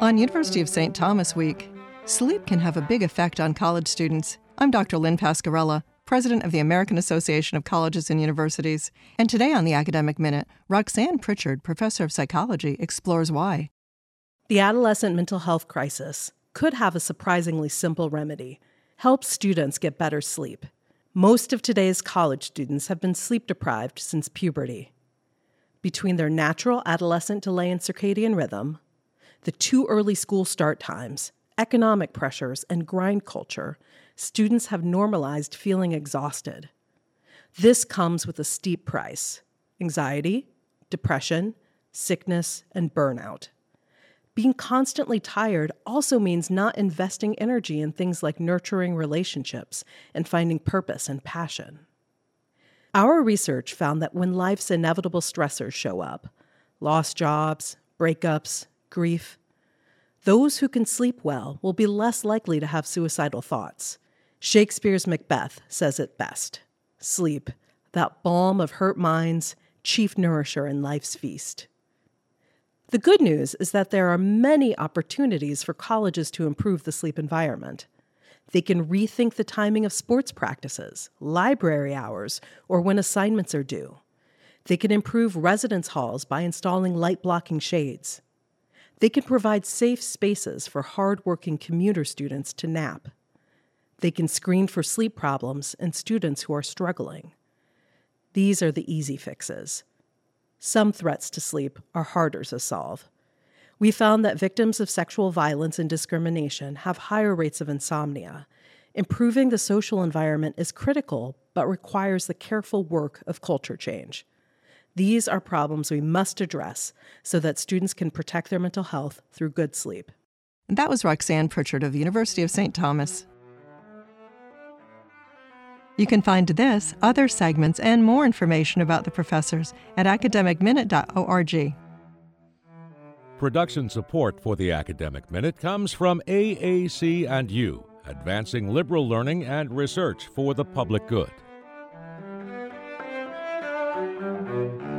On University of St. Thomas Week, sleep can have a big effect on college students. I'm Dr. Lynn Pasquerella, president of the American Association of Colleges and Universities. And today on the Academic Minute, Roxanne Prichard, professor of psychology, explores why. The adolescent mental health crisis could have a surprisingly simple remedy help students get better sleep. Most of today's college students have been sleep deprived since puberty. Between their natural adolescent delay in circadian rhythm, the too early school start times, economic pressures, and grind culture, students have normalized feeling exhausted. This comes with a steep price anxiety, depression, sickness, and burnout. Being constantly tired also means not investing energy in things like nurturing relationships and finding purpose and passion. Our research found that when life's inevitable stressors show up lost jobs, breakups, grief those who can sleep well will be less likely to have suicidal thoughts. Shakespeare's Macbeth says it best Sleep, that balm of hurt minds, chief nourisher in life's feast. The good news is that there are many opportunities for colleges to improve the sleep environment. They can rethink the timing of sports practices, library hours, or when assignments are due. They can improve residence halls by installing light blocking shades. They can provide safe spaces for hardworking commuter students to nap. They can screen for sleep problems in students who are struggling. These are the easy fixes. Some threats to sleep are harder to solve. We found that victims of sexual violence and discrimination have higher rates of insomnia. Improving the social environment is critical, but requires the careful work of culture change. These are problems we must address so that students can protect their mental health through good sleep. And That was Roxanne Prichard of the University of St. Thomas. You can find this, other segments, and more information about the professors at academicminute.org. Production support for the Academic Minute comes from AAC&U, advancing liberal learning and research for the public good. Thank you.